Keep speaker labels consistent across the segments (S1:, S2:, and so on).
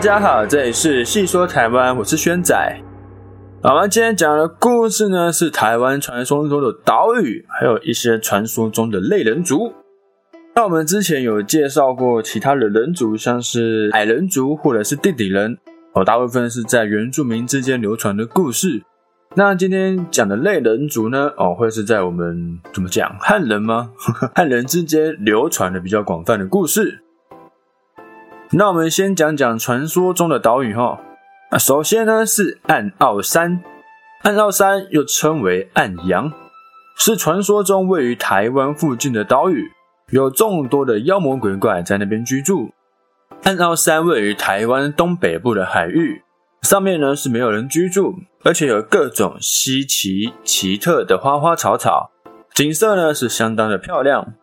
S1: 大家好，这里是细说台湾，我是轩仔。我们今天讲的故事呢，是台湾传说中的岛屿，还有一些传说中的类人族。那我们之前有介绍过其他的人族，像是矮人族或者是地底人，哦，大部分是在原住民之间流传的故事。那今天讲的类人族呢，哦，会是在我们怎么讲汉人吗？汉人之间流传的比较广泛的故事。那我们先讲讲传说中的岛屿哈。那首先呢是暗澳山，暗澳山又称为暗阳，是传说中位于台湾附近的岛屿，有众多的妖魔鬼怪在那边居住。暗澳山位于台湾东北部的海域，上面呢是没有人居住，而且有各种稀奇奇特的花花草草，景色呢是相当的漂亮。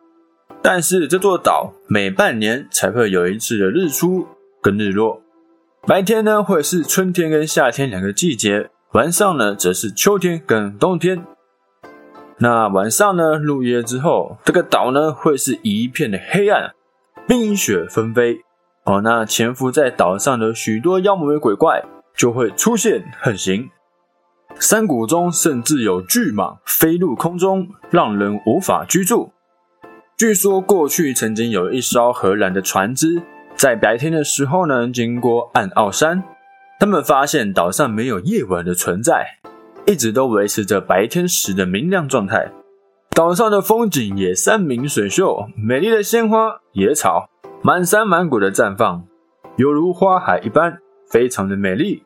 S1: 但是这座岛每半年才会有一次的日出跟日落，白天呢会是春天跟夏天两个季节，晚上呢则是秋天跟冬天。那晚上呢入夜之后，这个岛呢会是一片的黑暗，冰雪纷飞。哦，那潜伏在岛上的许多妖魔鬼怪就会出现横行，山谷中甚至有巨蟒飞入空中，让人无法居住。据说过去曾经有一艘荷兰的船只，在白天的时候呢，经过暗澳山，他们发现岛上没有夜晚的存在，一直都维持着白天时的明亮状态。岛上的风景也山明水秀，美丽的鲜花、野草满山满谷的绽放，犹如花海一般，非常的美丽。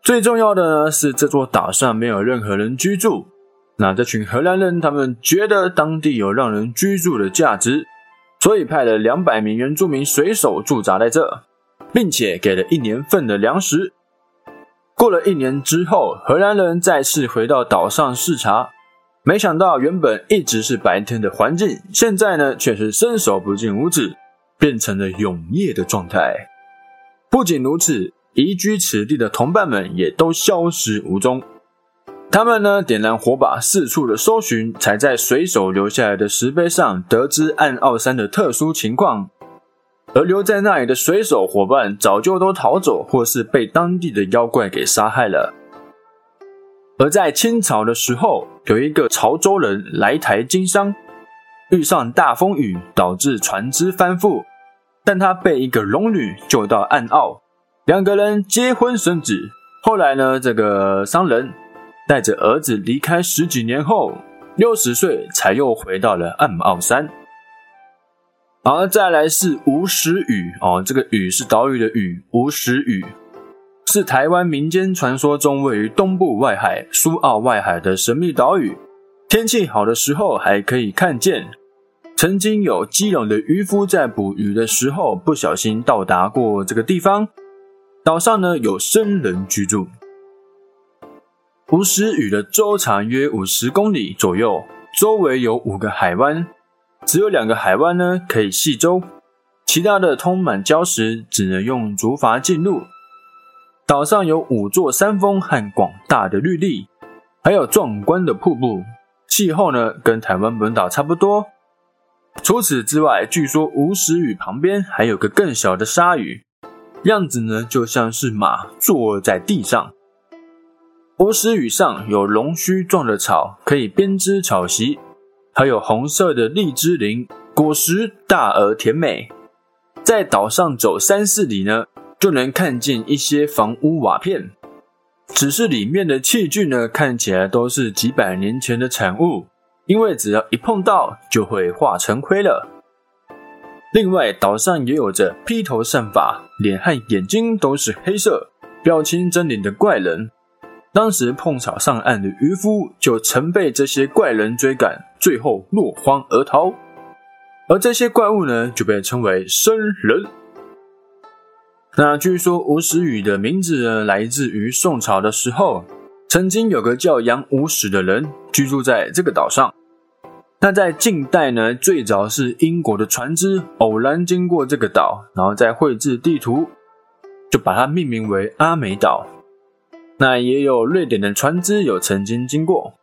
S1: 最重要的呢是，这座岛上没有任何人居住。那这群荷兰人，他们觉得当地有让人居住的价值，所以派了两百名原住民水手驻扎在这，并且给了一年份的粮食。过了一年之后，荷兰人再次回到岛上视察，没想到原本一直是白天的环境，现在呢却是伸手不见五指，变成了永夜的状态。不仅如此，移居此地的同伴们也都消失无踪。他们呢，点燃火把，四处的搜寻，才在水手留下来的石碑上得知暗澳山的特殊情况。而留在那里的水手伙伴早就都逃走，或是被当地的妖怪给杀害了。而在清朝的时候，有一个潮州人来台经商，遇上大风雨，导致船只翻覆，但他被一个龙女救到暗澳，两个人结婚生子。后来呢，这个商人。带着儿子离开十几年后，六十岁才又回到了暗澳山。而再来是无石屿哦，这个屿是岛屿的屿，无石屿是台湾民间传说中位于东部外海苏澳外海的神秘岛屿。天气好的时候还可以看见，曾经有基隆的渔夫在捕鱼的时候不小心到达过这个地方。岛上呢有僧人居住。无石屿的周长约五十公里左右，周围有五个海湾，只有两个海湾呢可以系舟，其他的通满礁石，只能用竹筏进入。岛上有五座山峰和广大的绿地，还有壮观的瀑布，气候呢跟台湾本岛差不多。除此之外，据说无石屿旁边还有个更小的鲨鱼，样子呢就像是马坐在地上。波斯屿上有龙须状的草，可以编织草席，还有红色的荔枝林，果实大而甜美。在岛上走三四里呢，就能看见一些房屋瓦片，只是里面的器具呢，看起来都是几百年前的产物，因为只要一碰到就会化成灰了。另外，岛上也有着披头散发、脸和眼睛都是黑色、表情狰狞的怪人。当时碰巧上岸的渔夫就曾被这些怪人追赶，最后落荒而逃。而这些怪物呢，就被称为生人。那据说吴石宇的名字呢，来自于宋朝的时候，曾经有个叫杨无史的人居住在这个岛上。那在近代呢，最早是英国的船只偶然经过这个岛，然后再绘制地图，就把它命名为阿美岛。那也有瑞典的船只有曾经经过，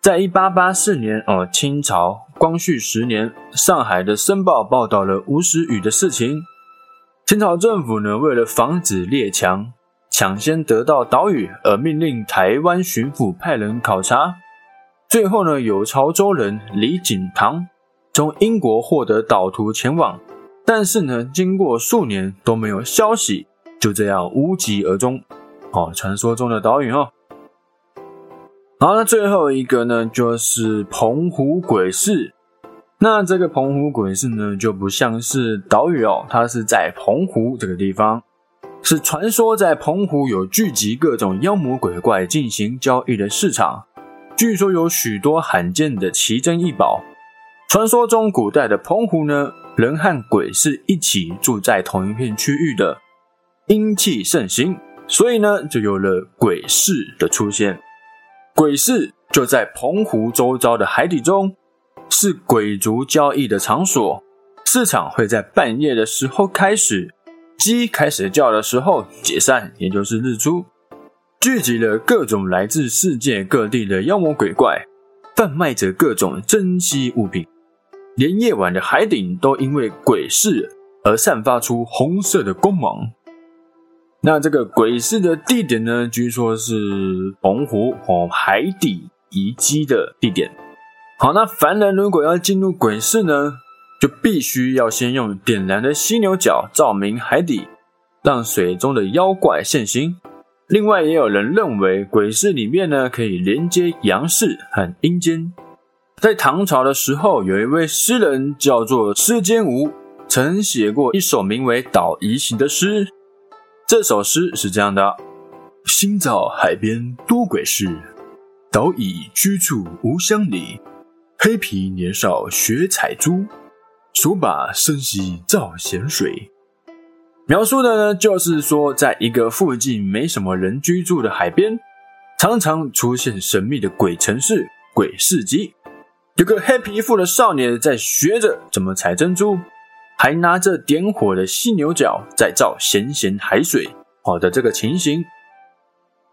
S1: 在一八八四年哦，清朝光绪十年，上海的《申报》报道了吴石屿的事情。清朝政府呢，为了防止列强抢先得到岛屿，而命令台湾巡抚派人考察。最后呢，有潮州人李景堂从英国获得岛图前往，但是呢，经过数年都没有消息，就这样无疾而终。哦，传说中的岛屿哦。好，那最后一个呢，就是澎湖鬼市。那这个澎湖鬼市呢，就不像是岛屿哦，它是在澎湖这个地方，是传说在澎湖有聚集各种妖魔鬼怪进行交易的市场。据说有许多罕见的奇珍异宝。传说中古代的澎湖呢，人和鬼是一起住在同一片区域的，阴气盛行，所以呢，就有了鬼市的出现。鬼市就在澎湖周遭的海底中，是鬼族交易的场所。市场会在半夜的时候开始，鸡开始叫的时候解散，也就是日出，聚集了各种来自世界各地的妖魔鬼怪，贩卖着各种珍稀物品。连夜晚的海顶都因为鬼市而散发出红色的光芒。那这个鬼市的地点呢？据说是澎湖哦海底遗迹的地点。好，那凡人如果要进入鬼市呢，就必须要先用点燃的犀牛角照明海底，让水中的妖怪现形。另外，也有人认为鬼市里面呢可以连接阳世和阴间。在唐朝的时候，有一位诗人叫做施坚吾，曾写过一首名为《岛夷行》的诗。这首诗是这样的：新造海边多鬼市，岛屿居住无乡里。黑皮年少学采珠，手把生息照咸水。描述的呢，就是说，在一个附近没什么人居住的海边，常常出现神秘的鬼城市、鬼市集。有个黑皮肤的少年在学着怎么采珍珠。还拿着点火的犀牛角在照咸咸海水，好的这个情形。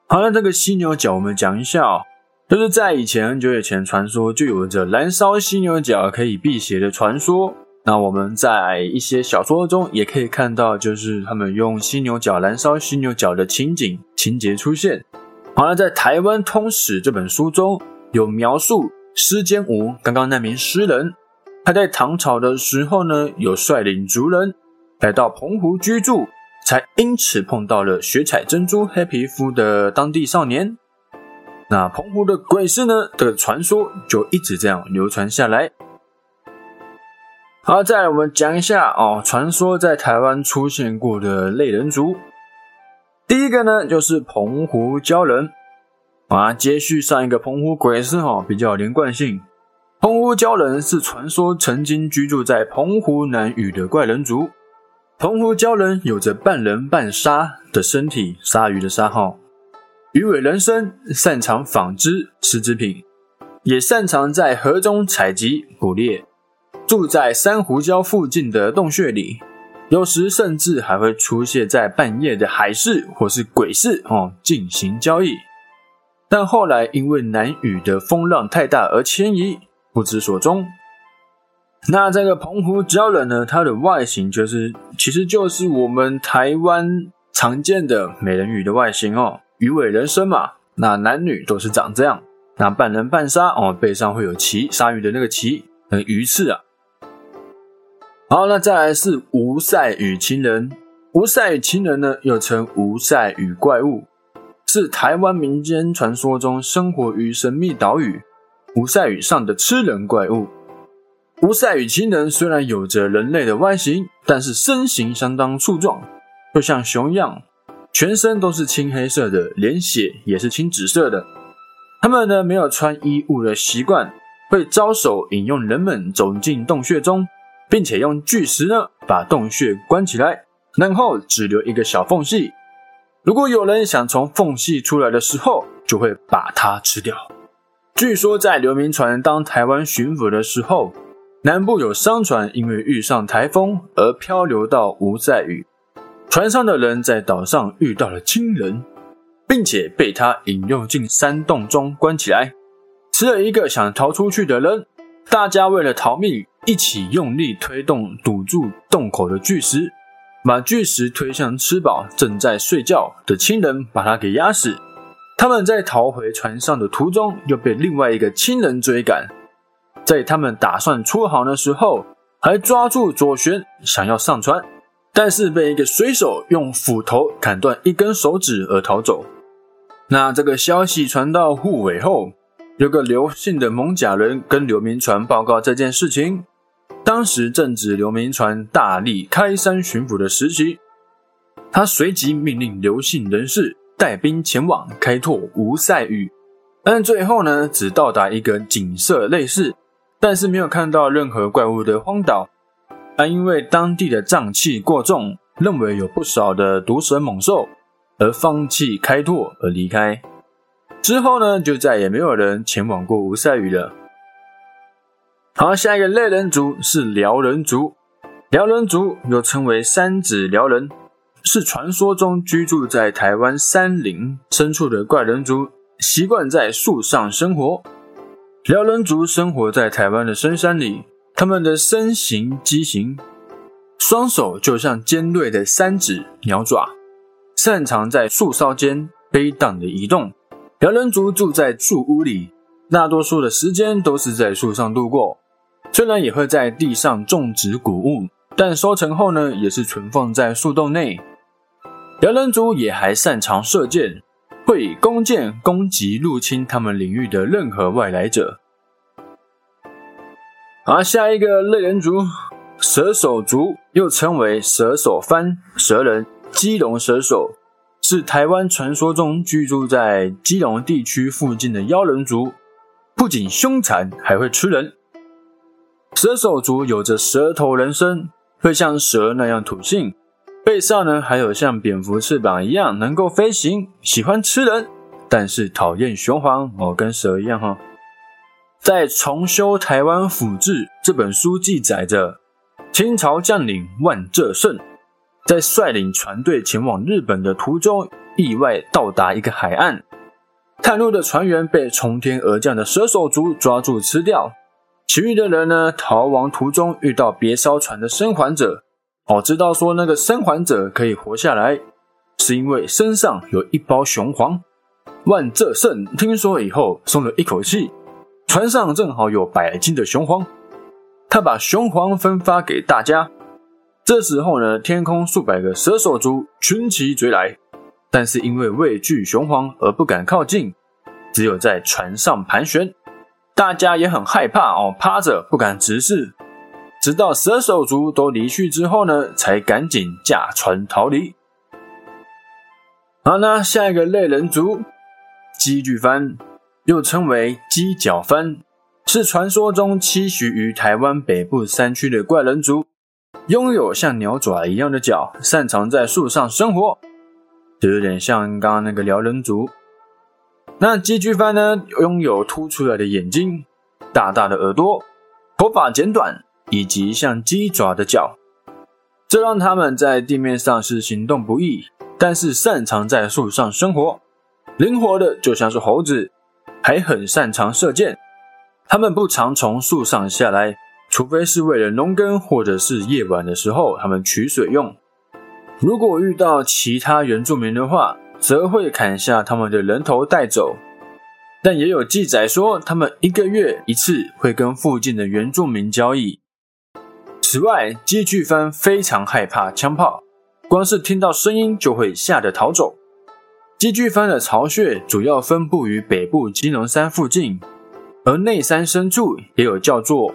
S1: 好了，这个犀牛角我们讲一下哦，就是在以前很久以前，传说就有着燃烧犀牛角可以辟邪的传说。那我们在一些小说中也可以看到，就是他们用犀牛角燃烧犀牛角的情景情节出现。好了，在《台湾通史》这本书中有描述施坚吾刚刚那名诗人。他在唐朝的时候呢，有率领族人来到澎湖居住，才因此碰到了雪彩珍珠、黑皮肤的当地少年。那澎湖的鬼市呢的传说就一直这样流传下来。好，再来我们讲一下哦，传说在台湾出现过的类人族。第一个呢就是澎湖鲛人啊，接续上一个澎湖鬼市哈，比较连贯性。澎湖鲛人是传说曾经居住在澎湖南屿的怪人族。澎湖鲛人有着半人半鲨的身体，鲨鱼的鲨号，鱼尾人身，擅长纺织丝织品，也擅长在河中采集捕猎，住在珊瑚礁附近的洞穴里，有时甚至还会出现在半夜的海市或是鬼市哦进行交易。但后来因为南屿的风浪太大而迁移。不知所踪。那这个澎湖鲛人呢？它的外形就是，其实就是我们台湾常见的美人鱼的外形哦，鱼尾人身嘛。那男女都是长这样。那半人半鲨哦，背上会有鳍，鲨鱼的那个鳍，那个鱼刺啊。好，那再来是无赛与亲人。无赛与亲人呢，又称无赛与怪物，是台湾民间传说中生活于神秘岛屿。无赛羽上的吃人怪物，无赛羽亲人虽然有着人类的外形，但是身形相当粗壮，就像熊一样，全身都是青黑色的，连血也是青紫色的。他们呢没有穿衣物的习惯，会招手引诱人们走进洞穴中，并且用巨石呢把洞穴关起来，然后只留一个小缝隙。如果有人想从缝隙出来的时候，就会把它吃掉。据说在刘铭传当台湾巡抚的时候，南部有商船因为遇上台风而漂流到吴塞屿，船上的人在岛上遇到了亲人，并且被他引诱进山洞中关起来，吃了一个想逃出去的人。大家为了逃命，一起用力推动堵住洞口的巨石，把巨石推向吃饱正在睡觉的亲人，把他给压死。他们在逃回船上的途中，又被另外一个亲人追赶。在他们打算出航的时候，还抓住左旋，想要上船，但是被一个水手用斧头砍断一根手指而逃走。那这个消息传到护尾后，有个刘姓的蒙甲人跟刘铭传报告这件事情。当时正值刘铭传大力开山巡抚的时期，他随即命令刘姓人士带兵前往开拓吴塞屿，但最后呢，只到达一个景色类似。但是没有看到任何怪物的荒岛，而因为当地的瘴气过重，认为有不少的毒蛇猛兽，而放弃开拓而离开。之后呢，就再也没有人前往过吴塞屿了。好，下一个类人族是辽人族，辽人族又称为三指辽人，是传说中居住在台湾山林深处的怪人族，习惯在树上生活。辽人族生活在台湾的深山里，他们的身形畸形，双手就像尖锐的三指鸟爪，擅长在树梢间飞荡的移动。辽人族住在树屋里，大多数的时间都是在树上度过。虽然也会在地上种植谷物，但收成后呢，也是存放在树洞内。辽人族也还擅长射箭。会以弓箭攻击入侵他们领域的任何外来者。而下一个类人族——蛇手族，又称为蛇手番、蛇人、基隆蛇手，是台湾传说中居住在基隆地区附近的妖人族。不仅凶残，还会吃人。蛇手族有着蛇头人身，会像蛇那样吐信。背上呢，还有像蝙蝠翅膀一样能够飞行，喜欢吃人，但是讨厌雄黄哦，跟蛇一样哈。在《重修台湾府志》这本书记载着，清朝将领万浙胜在率领船队前往日本的途中，意外到达一个海岸，探路的船员被从天而降的蛇手族抓住吃掉，其余的人呢，逃亡途中遇到别烧船的生还者。哦，知道说那个生还者可以活下来，是因为身上有一包雄黄。万泽胜听说以后松了一口气，船上正好有百斤的雄黄，他把雄黄分发给大家。这时候呢，天空数百个蛇手族群起追来，但是因为畏惧雄黄而不敢靠近，只有在船上盘旋。大家也很害怕哦，趴着不敢直视。直到蛇手族都离去之后呢，才赶紧驾船逃离。好，那下一个类人族——鸡巨番，又称为鸡脚番，是传说中栖息于台湾北部山区的怪人族，拥有像鸟爪一样的脚，擅长在树上生活，就有点像刚刚那个辽人族。那鸡巨番呢，拥有凸出来的眼睛，大大的耳朵，头发剪短。以及像鸡爪的脚，这让他们在地面上是行动不易，但是擅长在树上生活，灵活的就像是猴子，还很擅长射箭。他们不常从树上下来，除非是为了农耕或者是夜晚的时候他们取水用。如果遇到其他原住民的话，则会砍下他们的人头带走。但也有记载说，他们一个月一次会跟附近的原住民交易。此外，鸡巨帆非常害怕枪炮，光是听到声音就会吓得逃走。鸡巨帆的巢穴主要分布于北部金龙山附近，而内山深处也有叫做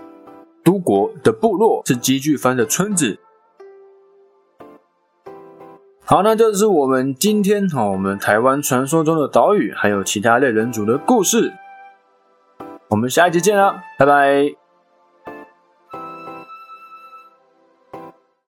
S1: 都国的部落，是鸡巨帆的村子。好，那就是我们今天哈，我们台湾传说中的岛屿，还有其他类人族的故事。我们下一集见啦，拜拜。